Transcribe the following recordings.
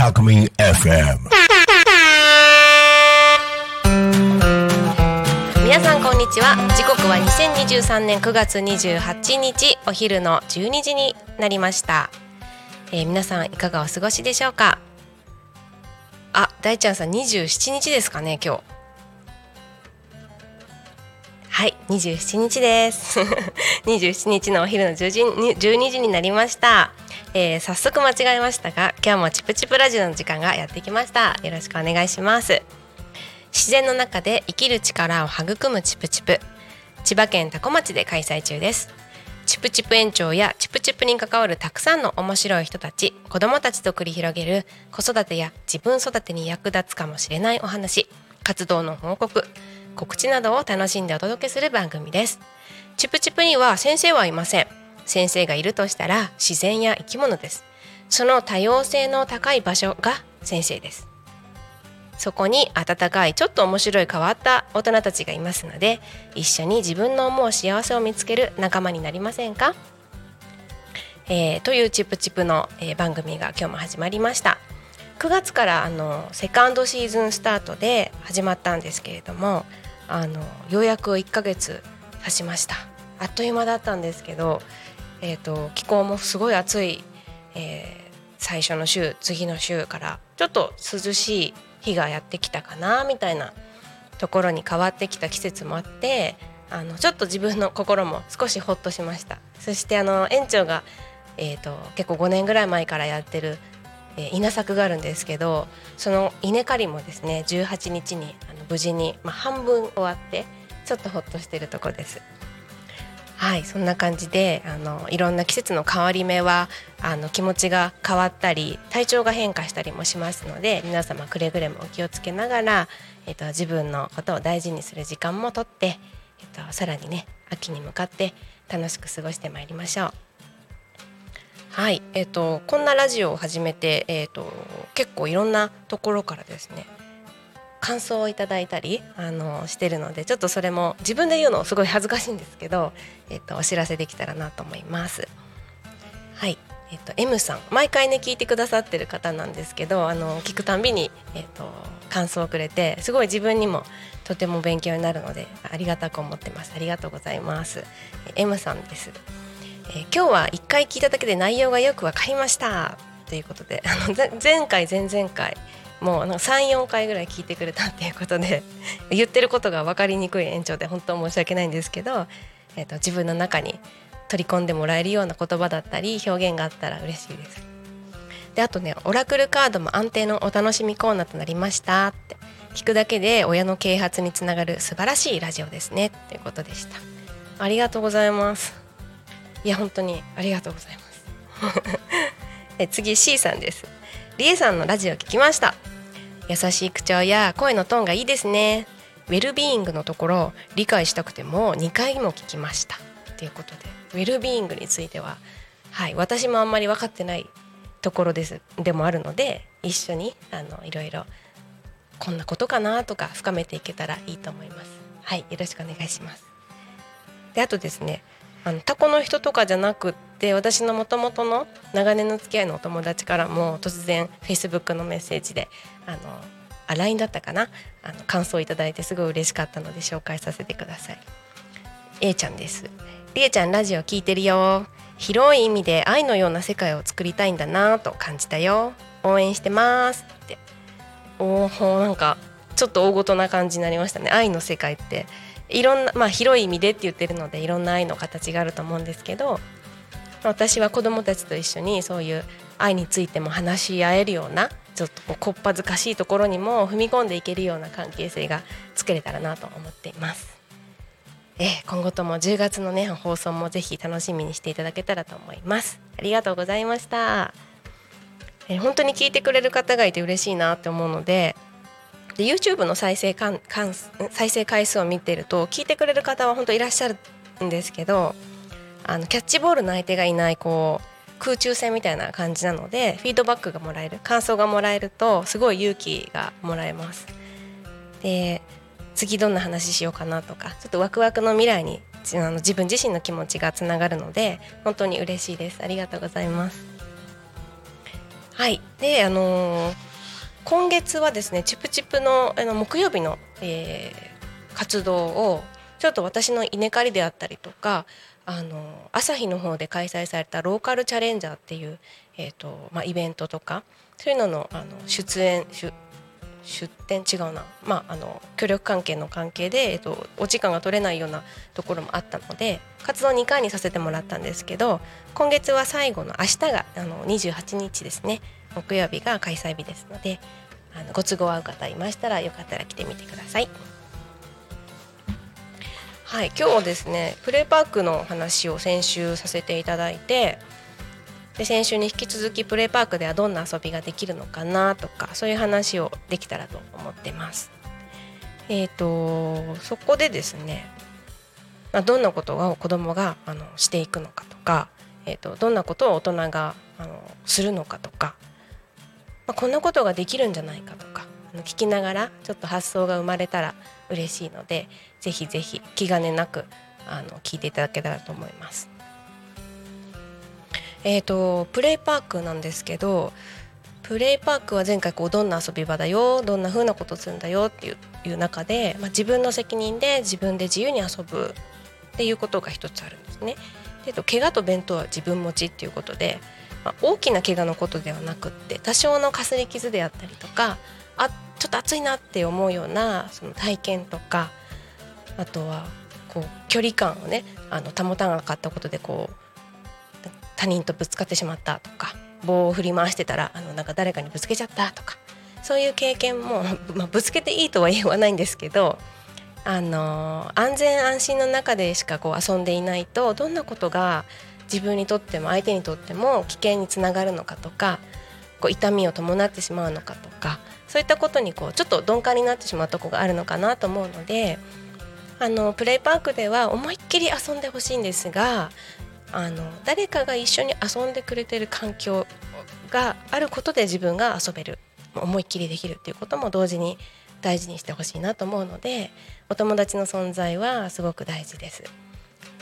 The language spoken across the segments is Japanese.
Alchemy FM. 皆さんこんにちは。時刻は2023年9月28日お昼の12時になりました、えー皆さんいかがお過ごしでしょうか？あ大ちゃんさん27日ですかね今日。はい27日です。27日のお昼の10時に12時になりました、えー早速間違えましたが今日もチプチプラジオの時間がやってきました。よろしくお願いします。自然の中で生きる力を育むチプチプ。千葉県多古町で開催中です。チプチプ園長やチプチプに関わるたくさんの面白い人たち子どもたちと繰り広げる子育てや自分育てに役立つかもしれないお話活動の報告告知などを楽しんでお届けする番組です。チプチプには先生はいません。先生がいるとしたら自然や生き物です。その多様性の高い場所が先生です。そこに温かいちょっと面白い変わった大人たちがいますので一緒に自分の思う幸せを見つける仲間になりませんか、えーというチップチップの、えー番組が今日も始まりました。9月からあのセカンドシーズンスタートで始まったんですけれどもあのようやく1ヶ月経ちました。あっという間だったんですけど、えー、と気候もすごい暑い、えー最初の週次の週からちょっと涼しい日がやってきたかなみたいなところに変わってきた季節もあってあのちょっと自分の心も少しほっとしました。そしてあの園長が、えー、と結構5年ぐらい前からやってる、え稲作があるんですけどその稲刈りもですね18日にあの無事に、まあ、半分終わってちょっとほっとしてるとこです。はいそんな感じであのいろんな季節の変わり目はあの気持ちが変わったり体調が変化したりもしますので皆様くれぐれもお気をつけながら、えっと、自分のことを大事にする時間もとって、えっと、さらにね秋に向かって楽しく過ごしてまいりましょう。はい、えっとこんなラジオを始めて、えっと結構いろんなところからですね感想をいただいたりあのしてるのでちょっとそれも自分で言うのすごい恥ずかしいんですけど、えっと、お知らせできたらなと思います。はいえっと、M さん毎回ね聞いてくださってる方なんですけどあの聞くたんびに、えっと、感想をくれてすごい自分にもとても勉強になるのでありがたく思ってます。ありがとうございます。え M さんです、えー今日は1回聞いただけで内容がよくわかりました。ということであの前回前々回もう34回ぐらい聞いてくれたっていうことで 言ってることが分かりにくい延長で本当申し訳ないんですけど、えー、と自分の中に取り込んでもらえるような言葉だったり表現があったら嬉しいです。であとねオラクルカードも安定のお楽しみコーナーとなりましたって聞くだけで親の啓発につながる素晴らしいラジオですねということでした。ありがとうございます。いや本当にありがとうございます。え次 C さんです。リエさんのラジオ聞きました。優しい口調や声のトーンがいいですね。ウェルビーイングのところ理解したくても2回も聞きました。ということでウェルビーイングについてははい私もあんまり分かってないところです。でもあるので一緒にあのいろいろこんなことかなとか深めていけたらいいと思います。はいよろしくお願いします。であとですねあのタコの人とかじゃなくって私のもともとの長年の付き合いのお友達からも突然 Facebook のメッセージであのあ LINE だったかな？あの感想をいただいてすごい嬉しかったので紹介させてください。A ちゃんです。りえちゃんラジオ聞いてるよ。広い意味で愛のような世界を作りたいんだなと感じたよ。応援してます。って。おおなんかちょっと大ごとな感じになりましたね。愛の世界って。いろんなまあ広い意味でって言ってるのでいろんな愛の形があると思うんですけど私は子どもたちと一緒にそういう愛についても話し合えるようなちょっとこうこっぱずかしいところにも踏み込んでいけるような関係性が作れたらなと思っています。えー今後とも10月のね放送もぜひ楽しみにしていただけたらと思います。ありがとうございました。えー本当に聞いてくれる方がいて嬉しいなって思うのでで YouTube の再生かんかん再生回数を見てると聞いてくれる方は本当いらっしゃるんですけどあのキャッチボールの相手がいないこう空中戦みたいな感じなのでフィードバックがもらえる感想がもらえるとすごい勇気がもらえます。で次どんな話しようかなとかちょっとワクワクの未来にあの自分自身の気持ちがつながるので本当に嬉しいです。ありがとうございます。はい。であのー今月はですねチプチプのあの木曜日の、えー活動をちょっと私の稲刈りであったりとかあの朝日の方で開催されたローカルチャレンジャーっていう、えーとまあ、イベントとかそういうののあの出演出出展違うな、まあ、あの協力関係の関係で、えっと、お時間が取れないようなところもあったので活動2回にさせてもらったんですけど今月は最後の明日があの28日ですね。木曜日が開催日ですのであのご都合合う方いましたらよかったら来てみてください。はい、今日はですねプレイパークの話を先週させていただいてで先週に引き続きプレイパークではどんな遊びができるのかなとかそういう話をできたらと思ってます。えー、とそこでですね、まあ、どんなことを子どもがあのしていくのかとか、えー、とどんなことを大人があのするのかとか、まあ、こんなことができるんじゃないかとかあの聞きながらちょっと発想が生まれたら嬉しいのでぜひぜひ気兼ねなくあの聞いていただけたらと思います。えー、とプレイパークなんですけどプレイパークは前回こうどんな遊び場だよどんな風なことするんだよっていういう中で、まあ、自分の責任で自分で自由に遊ぶっていうことが一つあるんですね。でと怪我と弁当は自分持ちっていうことで、まあ、大きな怪我のことではなくって多少のかすり傷であったりとかあちょっと暑いなって思うようなその体験とかあとはこう距離感をねあの保たなかったことでこう他人とぶつかってしまったとか棒を振り回してたらあのなんか誰かにぶつけちゃったとかそういう経験も、まあ、ぶつけていいとは言わないんですけどあの安全安心の中でしかこう遊んでいないとどんなことが自分にとっても相手にとっても危険につながるのかとかこう痛みを伴ってしまうのかとかそういったことにこうちょっと鈍感になってしまうとこがあるのかなと思うのであのプレイパークでは思いっきり遊んでほしいんですがあの誰かが一緒に遊んでくれてる環境があることで自分が遊べる思いっきりできるっていうことも同時に大事にしてほしいなと思うのでお友達の存在はすごく大事です。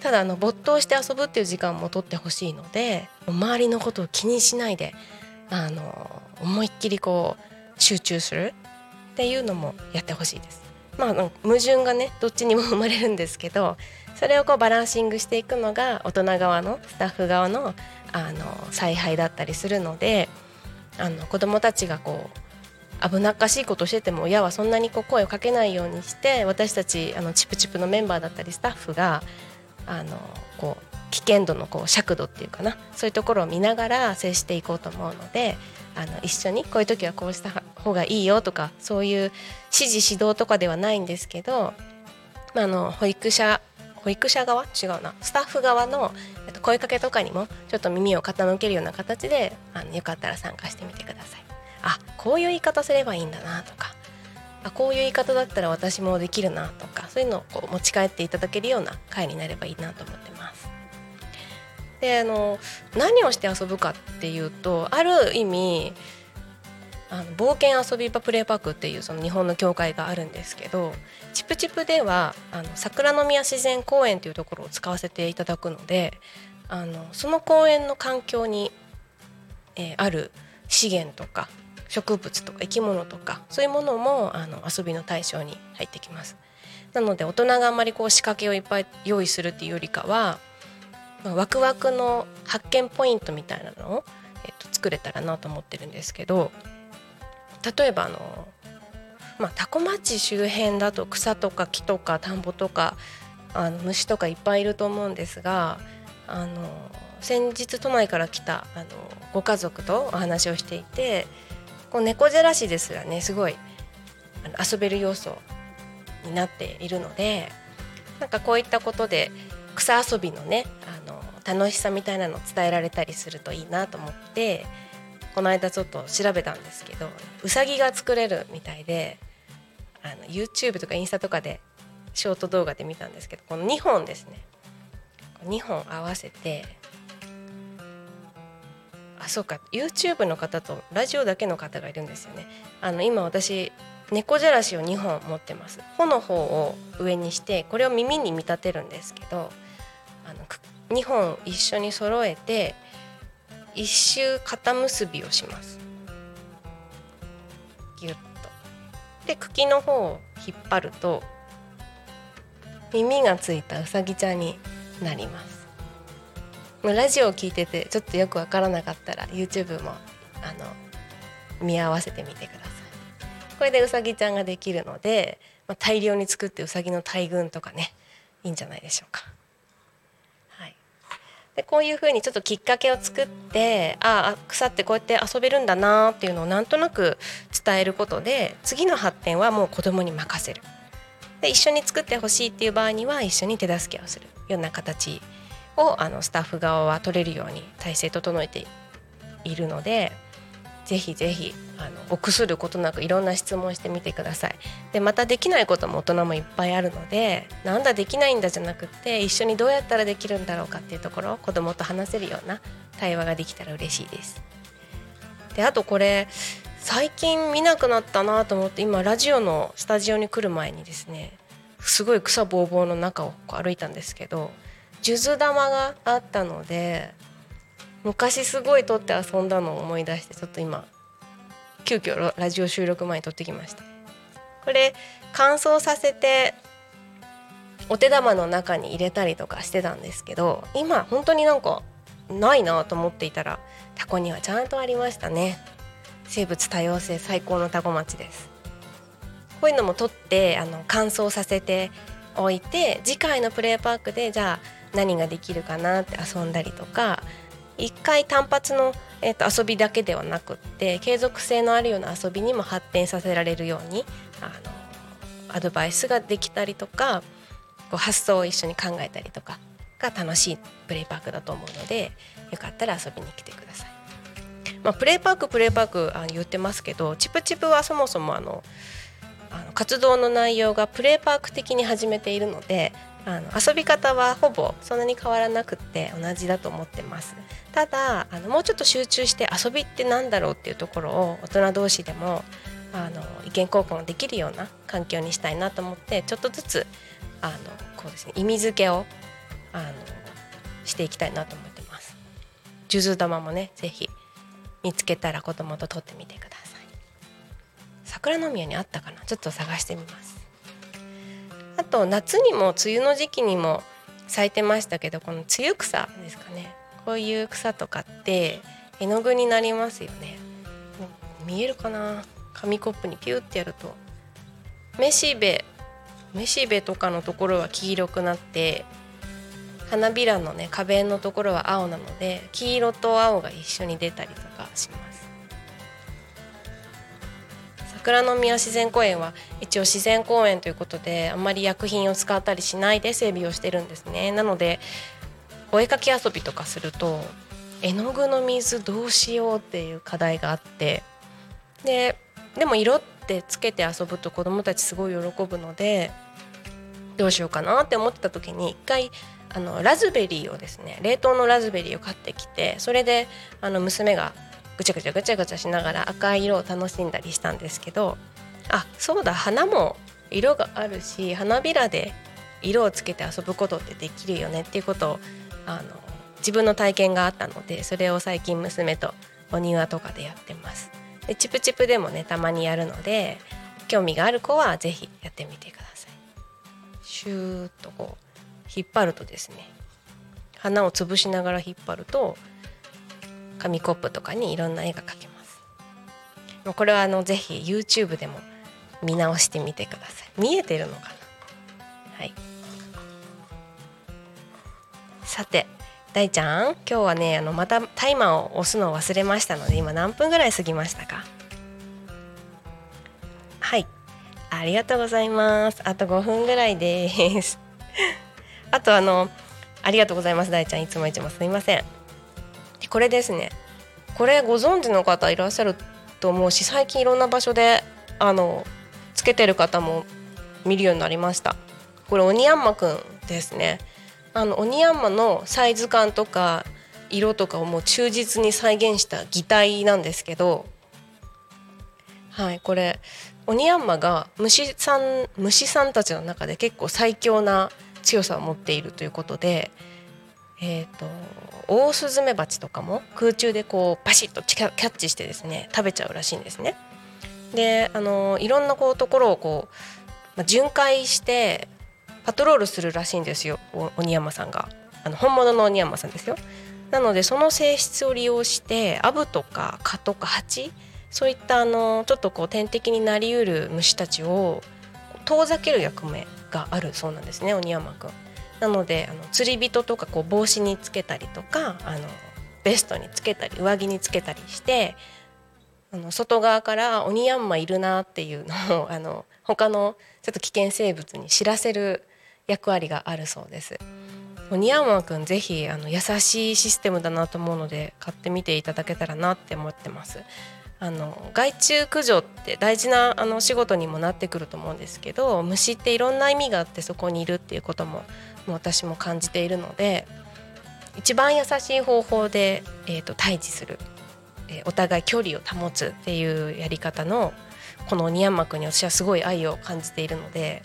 ただあの没頭して遊ぶっていう時間も取ってほしいので周りのことを気にしないであの思いっきりこう集中するっていうのもやってほしいです。まあ矛盾がねどっちにも生まれるんですけどそれをこうバランシングしていくのが大人側のスタッフ側のあの采配だったりするのであの子どもたちがこう危なっかしいことしてても親はそんなにこう声をかけないようにして私たちあのチプチプのメンバーだったりスタッフがあのこう危険度のこう尺度っていうかな。そういうところを見ながら接していこうと思うのであの一緒にこういう時はこうした方がいいよとかそういう指示指導とかではないんですけど、まあ、あの保育者保育者側？違うな。スタッフ側の声かけとかにもちょっと耳を傾けるような形であのよかったら参加してみてください。あこういう言い方すればいいんだなとか。あこういう言い方だったら私もできるなと。そういうのをこう持ち帰っていただけるような回になればいいなと思ってます。であの何をして遊ぶかっていうとある意味あの冒険遊び場プレイパークっていうその日本の教会があるんですけどチプチプではあの桜宮自然公園というところを使わせていただくのであのその公園の環境に、えー、ある資源とか植物とか生き物とかそういうものもあの遊びの対象に入ってきます。なので大人があんまりこう仕掛けをいっぱい用意するっていうよりかは、まあ、ワクワクの発見ポイントみたいなのを、えっと、作れたらなと思ってるんですけど例えばあの、まあ、タコ町周辺だと草とか木とか田んぼとかあの虫とかいっぱいいると思うんですがあの先日都内から来たあのご家族とお話をしていてこう猫じゃらしですらね。すごい遊べる要素になっているのでなんかこういったことで草遊びのねあの楽しさみたいなのを伝えられたりするといいなと思ってこの間ちょっと調べたんですけどうさぎが作れるみたいであの YouTube とかインスタとかでショート動画で見たんですけどこの2本ですね。2本合わせてあそうか YouTube の方とラジオだけの方がいるんですよね。あの今私猫じゃらしを2本持ってます。穂の方を上にしてこれを耳に見立てるんですけどあの2本一緒に揃えて一周肩結びをします。ギュッと。で茎の方を引っ張ると耳がついたうさぎちゃんになります。ラジオを聞いててちょっとよくわからなかったら YouTube もあの見合わせてみてください。これでうさぎちゃんができるので、まあ、大量に作ってうさぎの大群とかねいいんじゃないでしょうか。はい、でこういうふうにちょっときっかけを作ってああ草ってこうやって遊べるんだなっていうのをなんとなく伝えることで次の発展はもう子供に任せる。で一緒に作ってほしいっていう場合には一緒に手助けをするような形をあのスタッフ側は取れるように体制整えているのでぜひぜひあの臆することなくいろんな質問してみてください。でまたできないことも大人もいっぱいあるのでなんだできないんだじゃなくて一緒にどうやったらできるんだろうかっていうところを子供と話せるような対話ができたら嬉しいです。であとこれ最近見なくなったなと思って今ラジオのスタジオに来る前にですねすごい草ぼうぼうの中を歩いたんですけど数珠玉があったので昔すごい撮って遊んだのを思い出してちょっと今急遽ラジオ収録前に撮ってきました。これ乾燥させてお手玉の中に入れたりとかしてたんですけど今本当になんかないなと思っていたらタコにはちゃんとありましたね。生物多様性最高のタコ町です。こういうのも取ってあの乾燥させておいて次回のプレーパークでじゃあ何ができるかなって遊んだりとか一回単発の、えーと、遊びだけではなくって継続性のあるような遊びにも発展させられるようにあのアドバイスができたりとかこう発想を一緒に考えたりとかが楽しいプレイパークだと思うのでよかったら遊びに来てください。まあ、プレイパークプレイパークあ言ってますけどチプチプはそもそもあのあの活動の内容がプレイパーク的に始めているのであの遊び方はほぼそんなに変わらなくって同じだと思ってます。ただあのもうちょっと集中して遊びってなんだろうっていうところを大人同士でもあの意見交換できるような環境にしたいなと思ってちょっとずつあのこうですね意味付けをあのしていきたいなと思ってます。数珠玉もね是非見つけたら子供と撮ってみてください。桜の宮にあったかな？ちょっと探してみます。あと夏にも梅雨の時期にも咲いてましたけどこの梅雨草ですかね。こういう草とかって絵の具になりますよね。見えるかな？紙コップにピューってやると。めしべ。めしべとかのところは黄色くなって花びらのね花弁のところは青なので黄色と青が一緒に出たりとかします。桜の宮自然公園は一応自然公園ということであんまり薬品を使ったりしないで整備をしてるんですね。なのでお絵かき遊びとかすると絵の具の水どうしようっていう課題があってででも色ってつけて遊ぶと子どもたちすごい喜ぶのでどうしようかなって思ってた時に一回あのラズベリーをですね冷凍のラズベリーを買ってきてそれであの娘がぐちゃぐちゃぐちゃぐちゃしながら赤い色を楽しんだりしたんですけどあそうだ花も色があるし花びらで色をつけて遊ぶことってできるよねっていうことをあの自分の体験があったのでそれを最近娘とお庭とかでやってます。でチプチプでもねたまにやるので興味がある子は是非やってみてください。シューッとこう引っ張るとですね花を潰しながら引っ張ると紙コップとかにいろんな絵が描けます。もうこれはあのぜひ YouTube でも見直してみてください。見えてるのかな？はい。さて大ちゃん今日はねあのまたタイマーを押すのを忘れましたので今何分ぐらい過ぎましたか？はい。ありがとうございます。あと5分ぐらいです。あとあのありがとうございます。大ちゃんいつもいつもすみません。これですね。これご存知の方いらっしゃると思うし最近いろんな場所であのつけてる方も見るようになりました。これオニヤンマくんですね。あのオニヤンマのサイズ感とか色とかをもう忠実に再現した擬態なんですけどはいこれオニヤンマが虫さん虫さんたちの中で結構最強な強さを持っているということで、えーと、オオスズメバチとかも空中でこうバシッとキャッチしてですね食べちゃうらしいんですね。であのいろんなこうところをこう、まあ、巡回してパトロールするらしいんですよオニヤンマさんがあの本物のオニヤンマさんですよ。なのでその性質を利用してアブとか蚊とかハチそういったあのちょっとこう天敵になりうる虫たちを遠ざける役目があるそうなんですねオニヤンマくん。なのであの釣り人とかこう帽子につけたりとかあのベストにつけたり上着につけたりしてあの外側からオニヤンマいるなっていうのを あの他のちょっと危険生物に知らせる役割があるそうです。オニヤンマくんぜひあの優しいシステムだなと思うので買ってみていただけたらなって思ってます。あの害虫駆除って大事なあの仕事にもなってくると思うんですけど虫っていろんな意味があってそこにいるっていうこともも私も感じているので一番優しい方法で、えーと、対峙する、えー、お互い距離を保つっていうやり方のこの鬼山君に私はすごい愛を感じているので、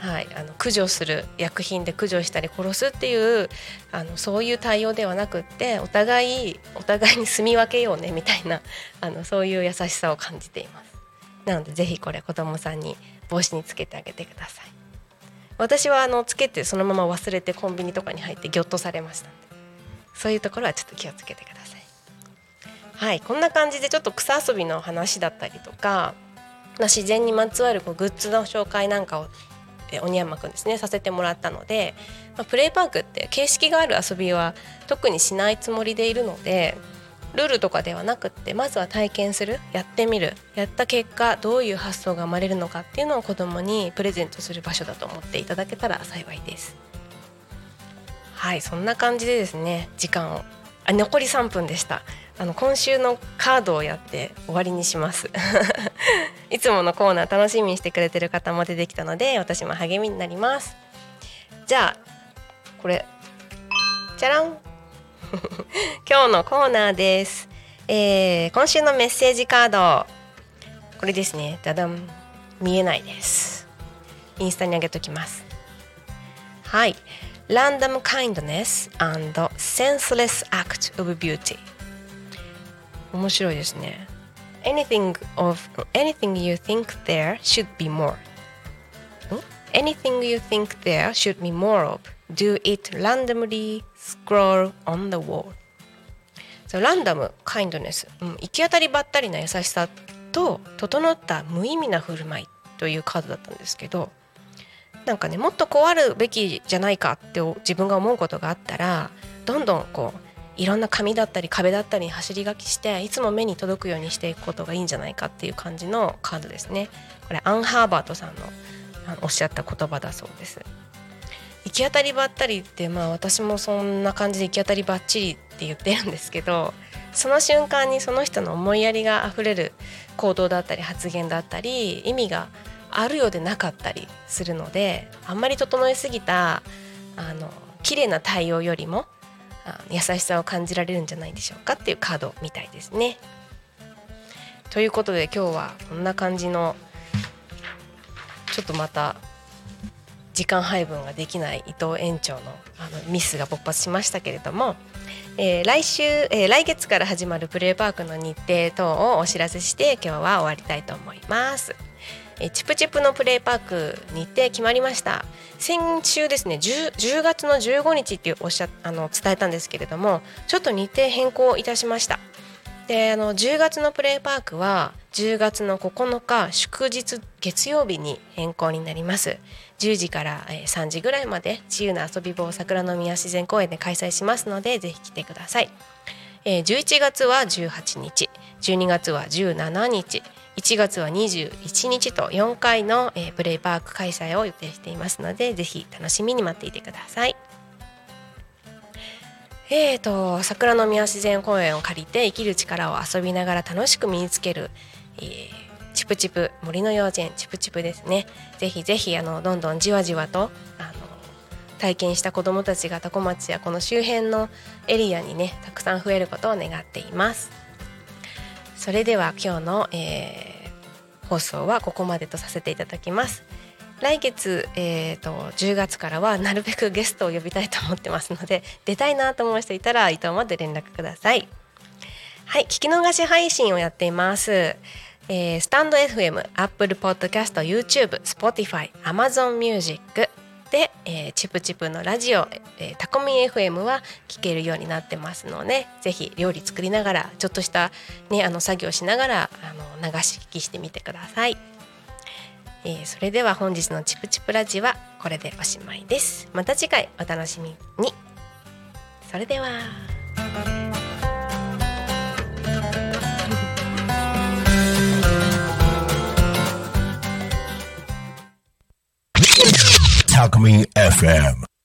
はい、あの駆除する薬品で駆除したり殺すっていうあのそういう対応ではなくってお互いお互いに住み分けようねみたいなあのそういう優しさを感じています。なのでぜひこれ子供さんに帽子につけてあげてください。私はあのつけてそのまま忘れてコンビニとかに入ってぎょっとされましたそういうところはちょっと気をつけてください。はいこんな感じでちょっと草遊びの話だったりとか自然にまつわるこうグッズの紹介なんかを鬼山くんですねさせてもらったので、まあ、プレイパークって形式がある遊びは特にしないつもりでいるのでルールとかではなくってまずは体験するやってみるやった結果どういう発想が生まれるのかっていうのを子どもにプレゼントする場所だと思っていただけたら幸いです。はいそんな感じでですね時間をあ残り3分でした。あの今週のカードをやって終わりにします。いつものコーナー楽しみにしてくれてる方も出てきたので私も励みになります。じゃあこれじゃらん今日のコーナーです、えー、今週のメッセージカードこれですねだだん見えないですインスタに上げときますはい Random kindness and senseless act of beauty 面白いですね Anything of anything you think there should be more Anything you think there should be more of do it randomly scroll on the wall. そうランダムカインドネス、うん、行き当たりばったりな優しさと整った無意味な振る舞いというカードだったんですけどなんかねもっとこうあるべきじゃないかって自分が思うことがあったらどんどんこういろんな紙だったり壁だったり走り書きしていつも目に届くようにしていくことがいいんじゃないかっていう感じのカードですね。これアン・ハーバートさんのおっしゃった言葉だそうです。き当たりばったりってまあ私もそんな感じで行き当たりばっちりって言ってるんですけどその瞬間にその人の思いやりがあふれる行動だったり発言だったり意味があるようでなかったりするのであんまり整えすぎたあの綺麗な対応よりも優しさを感じられるんじゃないでしょうかっていうカードみたいですね。ということで今日はこんな感じのちょっとまた時間配分ができない伊藤園長のあのミスが勃発しましたけれども、えー、来週、えー、来月から始まるプレーパークの日程等をお知らせして今日は終わりたいと思います。えー、チプチプのプレーパーク日程決まりました先週ですね 10, 10月の15日っていうおっしゃあの伝えたんですけれどもちょっと日程変更いたしましたであの10月のプレーパークは10月の9日祝日月曜日に変更になります。10時から3時ぐらいまで自由な遊び場を桜の宮自然公園で開催しますのでぜひ来てください。11月は18日12月は17日1月は21日と4回のプレイパーク開催を予定していますのでぜひ楽しみに待っていてください。えーと、桜の宮自然公園を借りて生きる力を遊びながら楽しく身につける、えー、チプチプ森の幼稚園チプチプですね。ぜひぜひあのどんどんじわじわとあの体験した子どもたちが多古町やこの周辺のエリアにねたくさん増えることを願っています。それでは今日の、えー放送はここまでとさせていただきます。来月、えーと、10月からはなるべくゲストを呼びたいと思ってますので出たいなと思う人いたら伊藤まで連絡ください。はい聞き逃し配信をやっています。えー、スタンド FM、Apple Podcast、YouTube、Spotify、Amazon Music で、えー、チプチプのラジオ、えー、タコミ FM は聞けるようになってますのでぜひ料理作りながらちょっとした、ね、あの作業しながらあの流し聞きしてみてください。えー、それでは本日のチプチプラジはこれでおしまいです。また次回お楽しみに。それでは。Alchemy FM